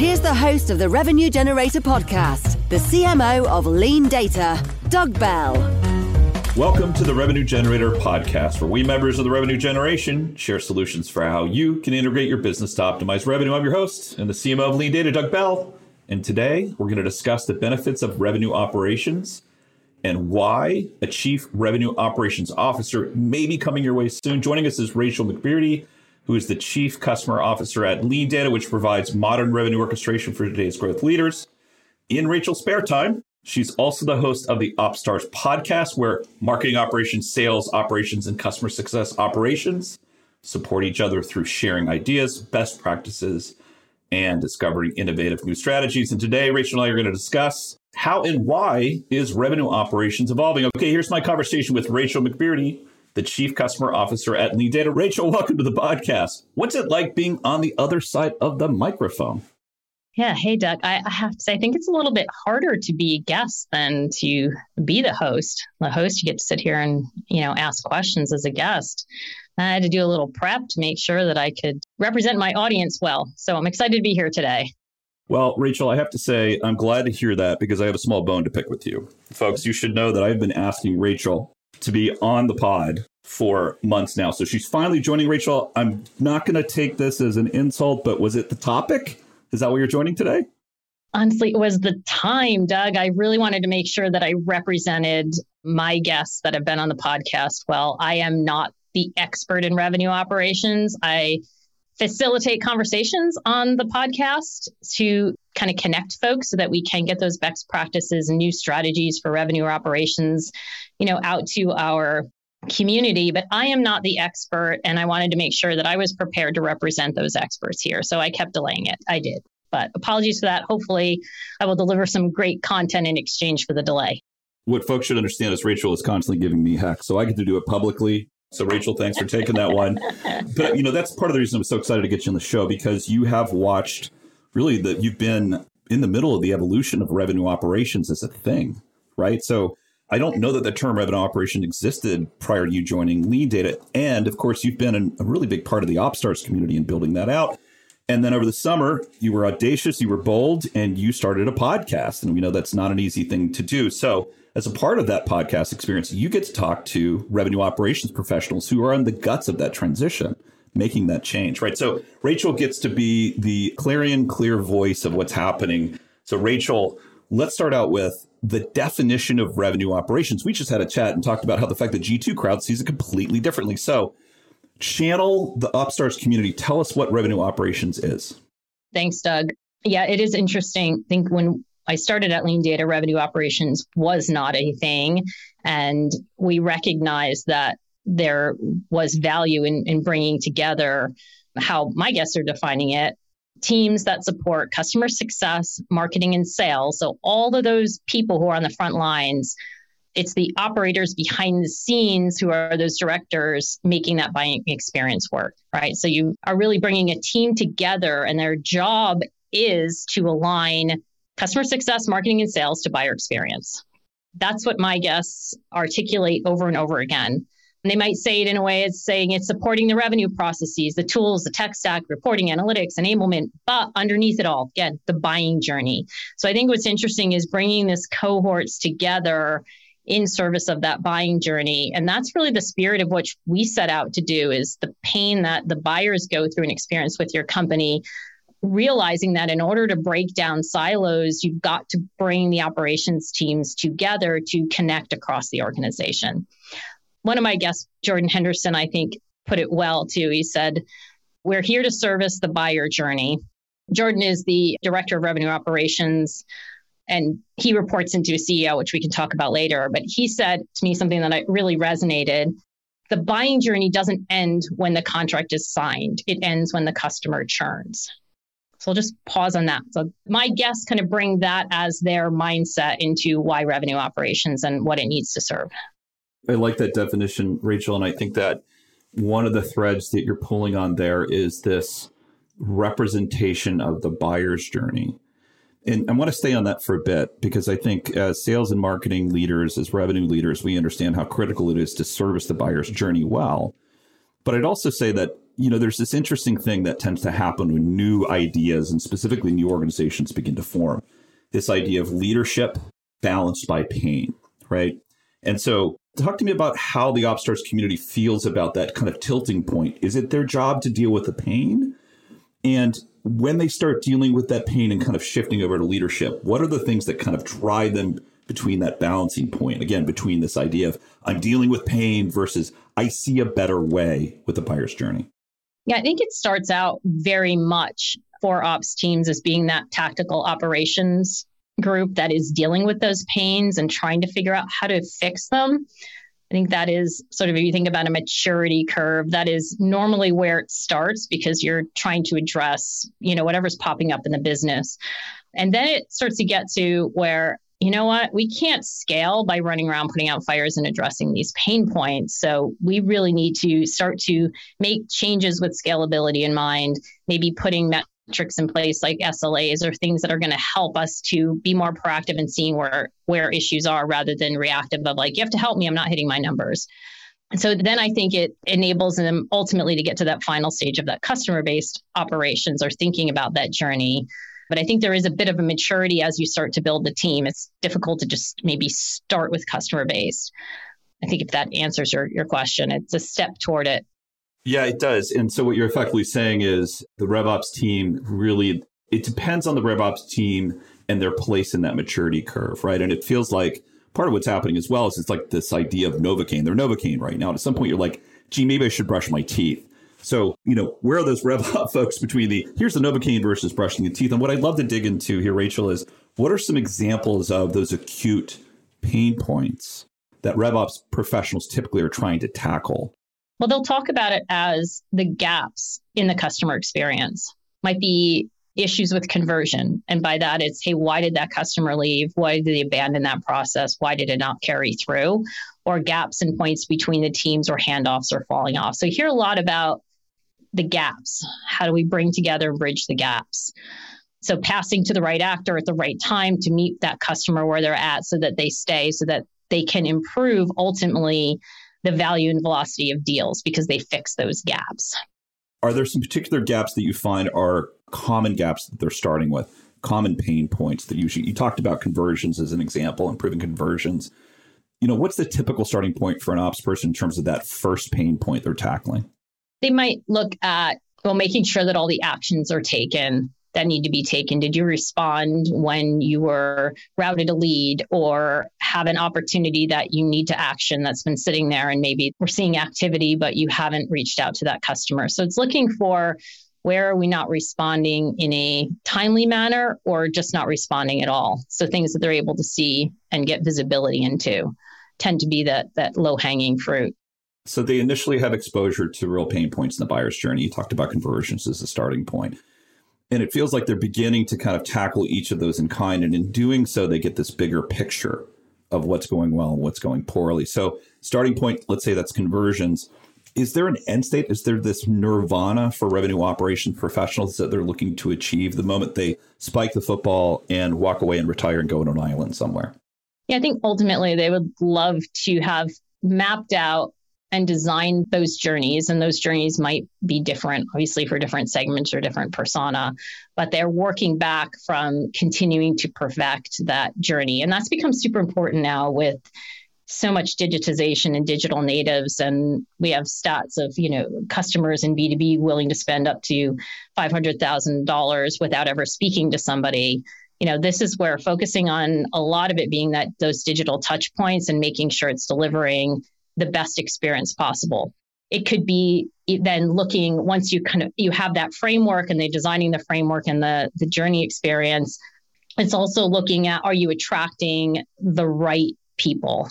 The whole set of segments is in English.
Here's the host of the Revenue Generator podcast, the CMO of Lean Data, Doug Bell. Welcome to the Revenue Generator podcast, where we members of the Revenue Generation share solutions for how you can integrate your business to optimize revenue. I'm your host and the CMO of Lean Data, Doug Bell. And today we're going to discuss the benefits of revenue operations and why a chief revenue operations officer may be coming your way soon. Joining us is Rachael McBrearty, who is the chief customer officer at Lean Data, which provides modern revenue orchestration for today's growth leaders. In Rachel's spare time, she's also the host of the OpsStars podcast, where marketing operations, sales operations, and customer success operations support each other through sharing ideas, best practices, and discovering innovative new strategies. And today, Rachel and I are going to discuss how and why is revenue operations evolving. Okay, here's my conversation with Rachael McBrearty, the Chief Customer Officer at Lean Data. Rachel, welcome to the podcast. What's it like being on the other side of the microphone? Yeah. Hey, Doug. I, I, have to say, I think it's a little bit harder to be a guest than to be the host. The host, you get to sit here and, you know, ask questions as a guest. I had to do a little prep to make sure that I could represent my audience well. So I'm excited to be here today. Well, Rachel, I have to say, I'm glad to hear that because I have a small bone to pick with you. Folks, you should know that I've been asking Rachel to be on the pod for months now. So she's finally joining Rachel. I'm not going to take this as an insult, but was it the topic? Is that what you're joining today? Honestly, it was the time, Doug. I really wanted to make sure that I represented my guests that have been on the podcast well. I am not the expert in revenue operations. I facilitate conversations on the podcast to kind of connect folks so that we can get those best practices and new strategies for revenue or operations, you know, out to our community, but I am not the expert. And I wanted to make sure that I was prepared to represent those experts here. So I kept delaying it. I did. But apologies for that. Hopefully, I will deliver some great content in exchange for the delay. What folks should understand is Rachel is constantly giving me heck. So I get to do it publicly. So, Rachel, thanks for taking that one. But, you know, that's part of the reason I'm so excited to get you on the show because you have watched really that you've been in the middle of the evolution of revenue operations as a thing, right? So, I don't know that the term revenue operation existed prior to you joining Lean Data. And of course, you've been a really big part of the OpsStars community in building that out. And then over the summer, you were audacious, you were bold, and you started a podcast. And we know that's not an easy thing to do. So, as a part of that podcast experience, you get to talk to revenue operations professionals who are in the guts of that transition, making that change, right? So, Rachel gets to be the clarion clear voice of what's happening. So, Rachel, let's start out with the definition of revenue operations. We just had a chat and talked about how the fact that G2 Crowd sees it completely differently. So, channel the OpsStars community. Tell us what revenue operations is. Thanks, Doug. Yeah, it is interesting. I think when I started at Lean Data, revenue operations was not a thing. And we recognized that there was value in, in bringing together how my guests are defining it teams that support customer success, marketing, and sales. So, all of those people who are on the front lines, it's the operators behind the scenes who are those directors making that buying experience work, right? So, you are really bringing a team together, and their job is to align customer success, marketing, and sales to buyer experience. That's what my guests articulate over and over again. And they might say it in a way as saying it's supporting the revenue processes, the tools, the tech stack, reporting, analytics, enablement, but underneath it all, again, the buying journey. So I think what's interesting is bringing this cohorts together in service of that buying journey and that's really the spirit of which we set out to do is the pain that the buyers go through and experience with your company realizing that in order to break down silos you've got to bring the operations teams together to connect across the organization one of my guests, Jordan Henderson, I think put it well too. He said, We're here to service the buyer journey. Jordan is the director of revenue operations and he reports into a CEO, which we can talk about later. But he said to me something that really resonated. The buying journey doesn't end when the contract is signed, it ends when the customer churns. So I'll just pause on that. So my guests kind of bring that as their mindset into why revenue operations and what it needs to serve. I like that definition, Rachel. And I think that one of the threads that you're pulling on there is this representation of the buyer's journey. And I want to stay on that for a bit because I think as sales and marketing leaders, as revenue leaders, we understand how critical it is to service the buyer's journey well. But I'd also say that, you know, there's this interesting thing that tends to happen when new ideas and specifically new organizations begin to form. This idea of leadership balanced by pain, right? And so talk to me about how the OpsStars community feels about that kind of tilting point. Is it their job to deal with the pain? And when they start dealing with that pain and kind of shifting over to leadership, what are the things that kind of drive them between that balancing point? Again, between this idea of I'm dealing with pain versus I see a better way with the buyer's journey. Yeah, I think it starts out very much for ops teams as being that tactical operations group that is dealing with those pains and trying to figure out how to fix them. I think that is sort of, if you think about a maturity curve, that is normally where it starts because you're trying to address, you know, whatever's popping up in the business. And then it starts to get to where, you know what, we can't scale by running around putting out fires and addressing these pain points. So we really need to start to make changes with scalability in mind, maybe putting that metrics in place like SLAs or things that are going to help us to be more proactive in seeing where where issues are rather than reactive of like you have to help me I'm not hitting my numbers. And so then I think it enables them ultimately to get to that final stage of that customer based operations or thinking about that journey. But I think there is a bit of a maturity as you start to build the team. It's difficult to just maybe start with customer based. I think if that answers your, your question, it's a step toward it. Yeah, it does. And so what you're effectively saying is the RevOps team really it depends on the RevOps team and their place in that maturity curve, right? And it feels like part of what's happening as well is it's like this idea of Novocaine. They're Novocaine right now. And at some point you're like, gee, maybe I should brush my teeth. So, you know, where are those RevOps folks between the here's the Novocaine versus brushing the teeth? And what I'd love to dig into here, Rachel, is what are some examples of those acute pain points that RevOps professionals typically are trying to tackle? Well, they'll talk about it as the gaps in the customer experience. Might be issues with conversion. And by that, it's, hey, why did that customer leave? Why did they abandon that process? Why did it not carry through? Or gaps and points between the teams or handoffs are falling off. So, hear a lot about the gaps. How do we bring together and bridge the gaps? So, passing to the right actor at the right time to meet that customer where they're at so that they stay, so that they can improve ultimately the value and velocity of deals because they fix those gaps. Are there some particular gaps that you find are common gaps that they're starting with, common pain points that usually you talked about conversions as an example, improving conversions. You know, what's the typical starting point for an ops person in terms of that first pain point they're tackling? They might look at well, making sure that all the actions are taken that need to be taken? Did you respond when you were routed a lead or have an opportunity that you need to action that's been sitting there and maybe we're seeing activity, but you haven't reached out to that customer? So it's looking for where are we not responding in a timely manner or just not responding at all? So things that they're able to see and get visibility into tend to be that that low hanging fruit. So they initially have exposure to real pain points in the buyer's journey. You talked about conversions as a starting point. And it feels like they're beginning to kind of tackle each of those in kind. And in doing so, they get this bigger picture of what's going well and what's going poorly. So, starting point, let's say that's conversions. Is there an end state? Is there this nirvana for revenue operations professionals that they're looking to achieve the moment they spike the football and walk away and retire and go on an island somewhere? Yeah, I think ultimately they would love to have mapped out and design those journeys. And those journeys might be different, obviously, for different segments or different persona, but they're working back from continuing to perfect that journey. And that's become super important now with so much digitization and digital natives and we have stats of you know customers in b2b willing to spend up to $500000 without ever speaking to somebody you know this is where focusing on a lot of it being that those digital touch points and making sure it's delivering the best experience possible. it could be then looking once you kind of you have that framework and they're designing the framework and the the journey experience it's also looking at are you attracting the right people?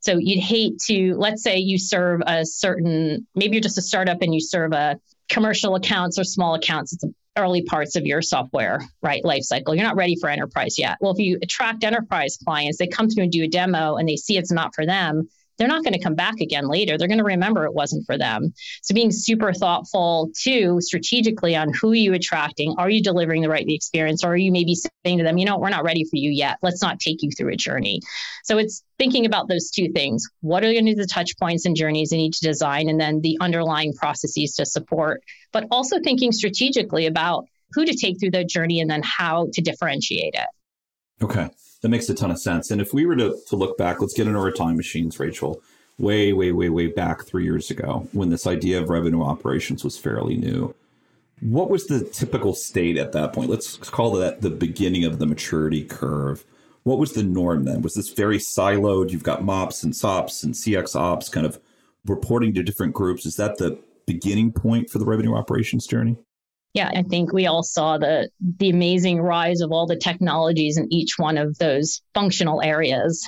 So you'd hate to let's say you serve a certain maybe you're just a startup and you serve a commercial accounts or small accounts it's early parts of your software right life cycle. You're not ready for enterprise yet. Well if you attract enterprise clients they come through and do a demo and they see it's not for them they're not going to come back again later. They're going to remember it wasn't for them. So being super thoughtful too, strategically on who are you attracting? Are you delivering the right experience? Or are you maybe saying to them, you know, we're not ready for you yet. Let's not take you through a journey. So it's thinking about those two things. What are going to be the touch points and journeys you need to design? And then the underlying processes to support, but also thinking strategically about who to take through the journey and then how to differentiate it. Okay. That makes a ton of sense. And if we were to, to look back, let's get into our time machines, Rachel, way, way, way, way back three years ago when this idea of revenue operations was fairly new. What was the typical state at that point? Let's call that the beginning of the maturity curve. What was the norm then? Was this very siloed? You've got MOPS and SOPs and CX ops kind of reporting to different groups. Is that the beginning point for the revenue operations journey? Yeah, I think we all saw the the amazing rise of all the technologies in each one of those functional areas.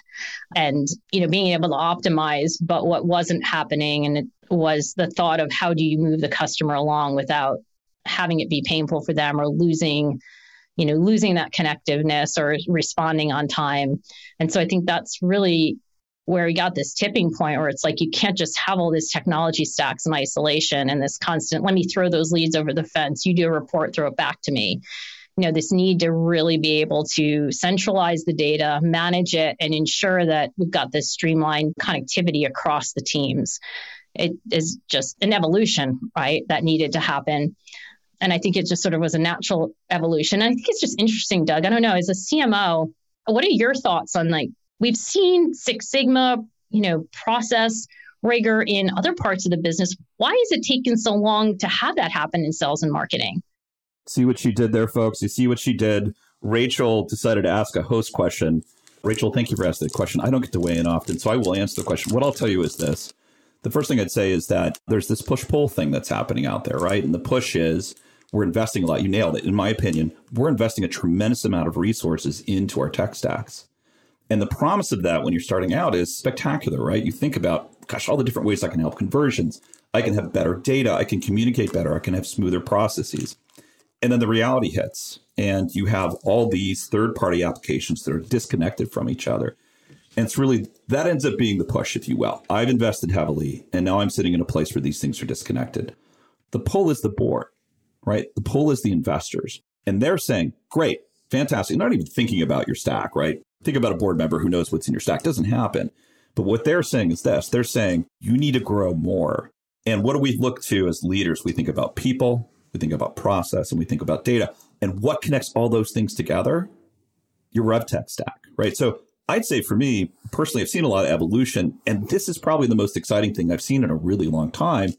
And you know being able to optimize but what wasn't happening and it was the thought of how do you move the customer along without having it be painful for them or losing you know losing that connectiveness or responding on time. And so i think that's really where we got this tipping point where it's like you can't just have all these technology stacks in isolation and this constant let me throw those leads over the fence. You do a report throw it back to me. You know this need to really be able to centralize the data manage it and ensure that we've got this streamlined connectivity across the teams. It is just an evolution right that needed to happen. And i think it just sort of was a natural evolution. And i think it's just interesting doug. I don't know as a cmo what are your thoughts on like We've seen Six Sigma, you know, process rigor in other parts of the business. Why is it taking so long to have that happen in sales and marketing? See what she did there, folks. You see what she did. Rachel decided to ask a host question. Rachel, thank you for asking the question. I don't get to weigh in often, so I will answer the question. What I'll tell you is this. The first thing I'd say is that there's this push pull thing that's happening out there, right? And the push is we're investing a lot. You nailed it. In my opinion, we're investing a tremendous amount of resources into our tech stacks. And the promise of that when you're starting out is spectacular, right? You think about, gosh, all the different ways I can help conversions. I can have better data. I can communicate better. I can have smoother processes. And then the reality hits, and you have all these third party applications that are disconnected from each other. And it's really that ends up being the push, if you will. I've invested heavily, and now I'm sitting in a place where these things are disconnected. The pull is the board, right? The pull is the investors. And they're saying, great, fantastic. Not even thinking about your stack, right? Think about a board member who knows what's in your stack. Doesn't happen. But what they're saying is this they're saying you need to grow more. And what do we look to as leaders? We think about people, we think about process, and we think about data. And what connects all those things together? Your RevTech stack, right? So I'd say for me personally, I've seen a lot of evolution. And this is probably the most exciting thing I've seen in a really long time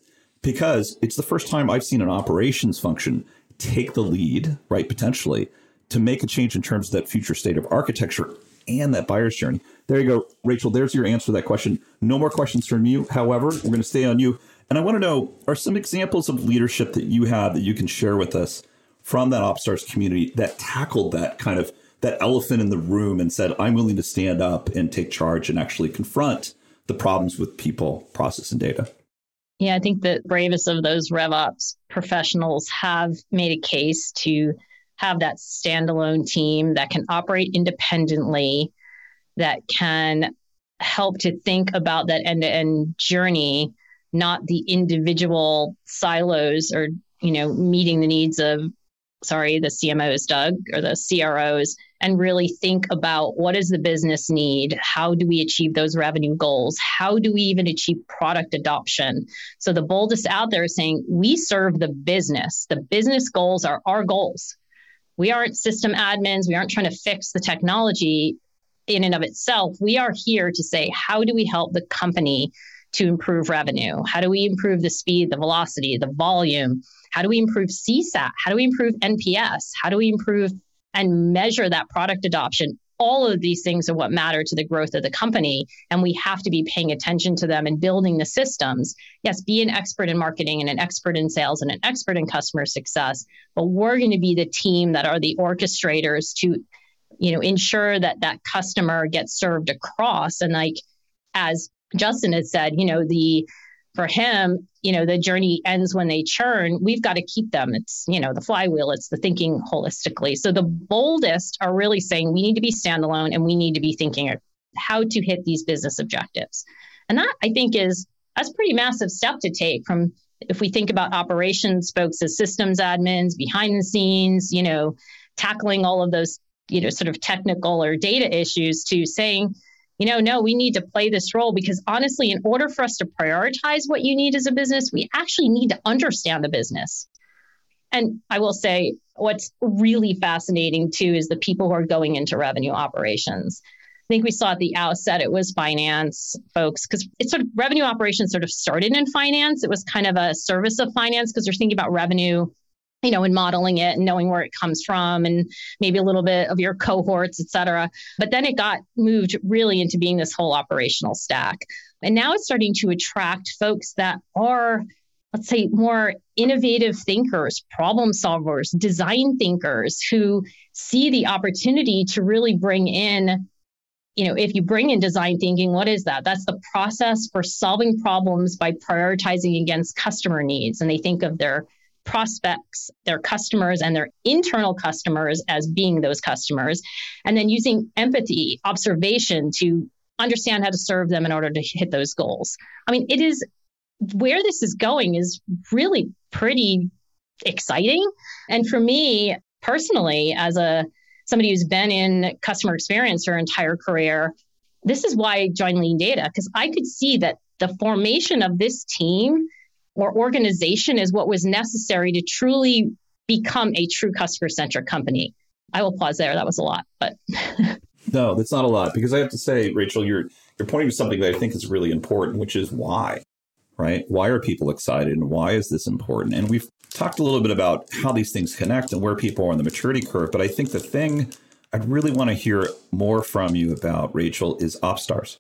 because it's the first time I've seen an operations function take the lead, right? Potentially to make a change in terms of that future state of architecture and that buyer's journey. There you go, Rachel. There's your answer to that question. No more questions from you. However, we're going to stay on you. And I want to know are some examples of leadership that you have that you can share with us from that OpsStars community that tackled that kind of that elephant in the room and said, I'm willing to stand up and take charge and actually confront the problems with people, process, and data? Yeah, I think the bravest of those RevOps professionals have made a case to have that standalone team that can operate independently, that can help to think about that end to end journey, not the individual silos or, you know, meeting the needs of, sorry, the CMOs, Doug, or the CROs, and really think about what does the business need? How do we achieve those revenue goals? How do we even achieve product adoption? So the boldest out there is saying, we serve the business. The business goals are our goals we aren't system admins. We aren't trying to fix the technology in and of itself. We are here to say, how do we help the company to improve revenue? How do we improve the speed, the velocity, the volume? How do we improve CSAT? How do we improve NPS? How do we improve and measure that product adoption all of these things are what matter to the growth of the company. And we have to be paying attention to them and building the systems. Yes, be an expert in marketing and an expert in sales and an expert in customer success. But we're going to be the team that are the orchestrators to, you know, ensure that that customer gets served across. And like, as Justin has said, you know, the for him, you know, the journey ends when they churn. We've got to keep them. It's, you know, the flywheel, it's the thinking holistically. So the boldest are really saying we need to be standalone and we need to be thinking how to hit these business objectives. And that I think is that's a pretty massive step to take from if we think about operations folks as systems admins behind the scenes, you know, tackling all of those, you know, sort of technical or data issues to saying, you know, no, we need to play this role because honestly, in order for us to prioritize what you need as a business, we actually need to understand the business. And I will say, what's really fascinating too is the people who are going into revenue operations. I think we saw at the outset it was finance folks because it's sort of revenue operations sort of started in finance. It was kind of a service of finance because they're thinking about revenue you know, and modeling it and knowing where it comes from and maybe a little bit of your cohorts, et cetera. But then it got moved really into being this whole operational stack. And now it's starting to attract folks that are, let's say, more innovative thinkers, problem solvers, design thinkers who see the opportunity to really bring in you know, if you bring in design thinking, what is that? That's the process for solving problems by prioritizing against customer needs. And they think of their prospects, their customers, and their internal customers as being those customers, and then using empathy, observation to understand how to serve them in order to hit those goals. I mean, it is where this is going is really pretty exciting. And for me personally, as a somebody who's been in customer experience her entire career, this is why I joined Lean Data because I could see that the formation of this team or organization is what was necessary to truly become a true customer centric company. I will pause there. That was a lot, but no, that's not a lot because I have to say, Rachel, you're you're pointing to something that I think is really important, which is why, right? Why are people excited and why is this important? And we've talked a little bit about how these things connect and where people are on the maturity curve, but I think the thing I'd really want to hear more from you about, Rachel, is OpsStars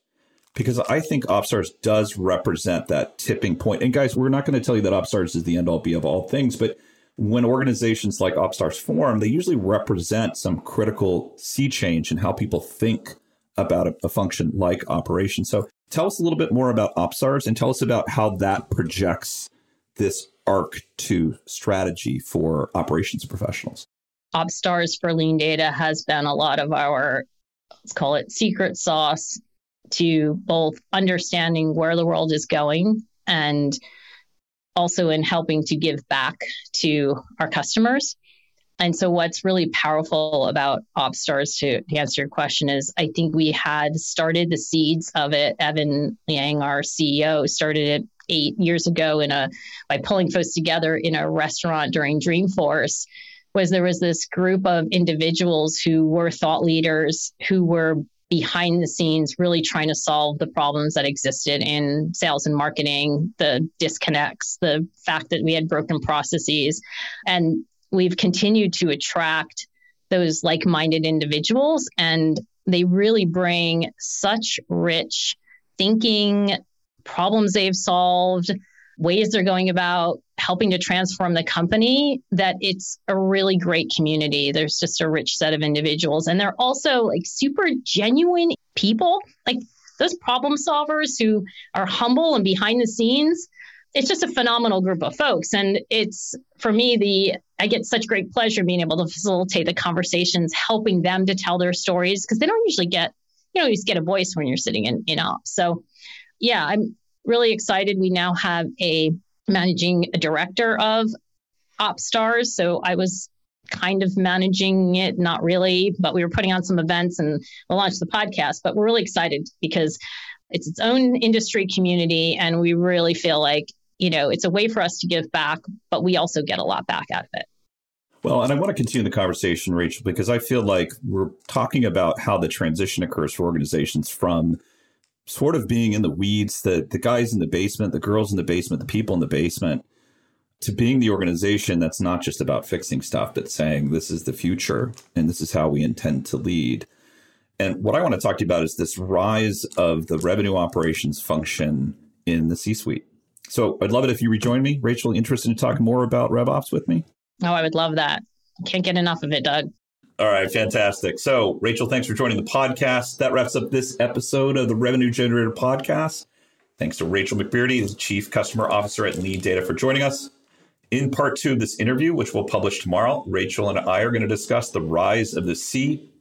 because I think OpsStars does represent that tipping point. And guys, we're not going to tell you that OpsStars is the end all be of all things, but when organizations like OpsStars form, they usually represent some critical sea change in how people think about a, a function like operations. So tell us a little bit more about OpsStars and tell us about how that projects this arc to strategy for operations professionals. OpsStars for Lean Data has been a lot of our, let's call it secret sauce to both understanding where the world is going and also in helping to give back to our customers. And so, what's really powerful about OpsStars, to, to answer your question, is I think we had started the seeds of it. Evan Liang, our CEO, started it eight years ago in a by pulling folks together in a restaurant during Dreamforce. Was there was this group of individuals who were thought leaders who were behind the scenes really trying to solve the problems that existed in sales and marketing, the disconnects, the fact that we had broken processes. And we've continued to attract those like minded individuals, and they really bring such rich thinking, problems they've solved, ways they're going about helping to transform the company that it's a really great community. There's just a rich set of individuals and they're also like super genuine people, like those problem solvers who are humble and behind the scenes. It's just a phenomenal group of folks. And it's for me, the I get such great pleasure being able to facilitate the conversations, helping them to tell their stories because they don't usually get, you know, you just get a voice when you're sitting in, in ops. So yeah, I'm really excited. We now have a managing a director of OpsStars. So I was kind of managing it, not really, but we were putting on some events and we'll launch the podcast. But we're really excited because it's its own industry community and we really feel like, you know, it's a way for us to give back, but we also get a lot back out of it. Well, and I want to continue the conversation, Rachel, because I feel like we're talking about how the transition occurs for organizations from sort of being in the weeds, the the guys in the basement, the girls in the basement, the people in the basement, to being the organization that's not just about fixing stuff, but saying this is the future and this is how we intend to lead. And what I want to talk to you about is this rise of the revenue operations function in the C suite. So I'd love it if you rejoin me. Rachel, interested in talking more about RevOps with me? Oh, I would love that. Can't get enough of it, Doug. All right, fantastic. So, Rachel, thanks for joining the podcast. That wraps up this episode of the Revenue Generator podcast. Thanks to Rachael McBrearty, the Chief Customer Officer at Lean Data, for joining us. In part two of this interview, which we'll publish tomorrow, Rachel and I are going to discuss the rise of the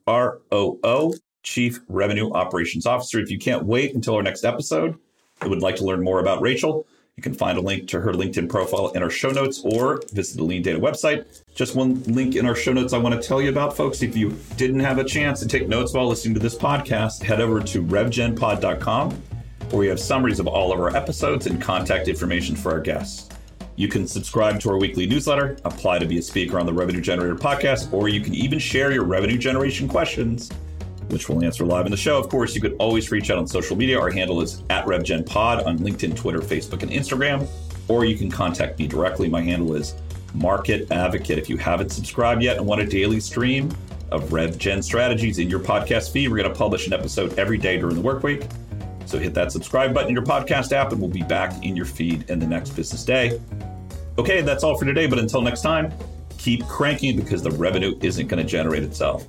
CROO, Chief Revenue Operations Officer. If you can't wait until our next episode and would like to learn more about Rachel, you can find a link to her LinkedIn profile in our show notes or visit the Lean Data website. Just one link in our show notes I want to tell you about, folks. If you didn't have a chance to take notes while listening to this podcast, head over to revgenpod.com where we have summaries of all of our episodes and contact information for our guests. You can subscribe to our weekly newsletter, apply to be a speaker on the Revenue Generator podcast, or you can even share your revenue generation questions which we'll answer live in the show. Of course, you could always reach out on social media. Our handle is at RevGenPod on LinkedIn, Twitter, Facebook, and Instagram. Or you can contact me directly. My handle is Market Advocate. If you haven't subscribed yet and want a daily stream of RevGen strategies in your podcast feed, we're going to publish an episode every day during the work week. So hit that subscribe button in your podcast app, and we'll be back in your feed in the next business day. Okay, that's all for today. But until next time, keep cranking because the revenue isn't going to generate itself.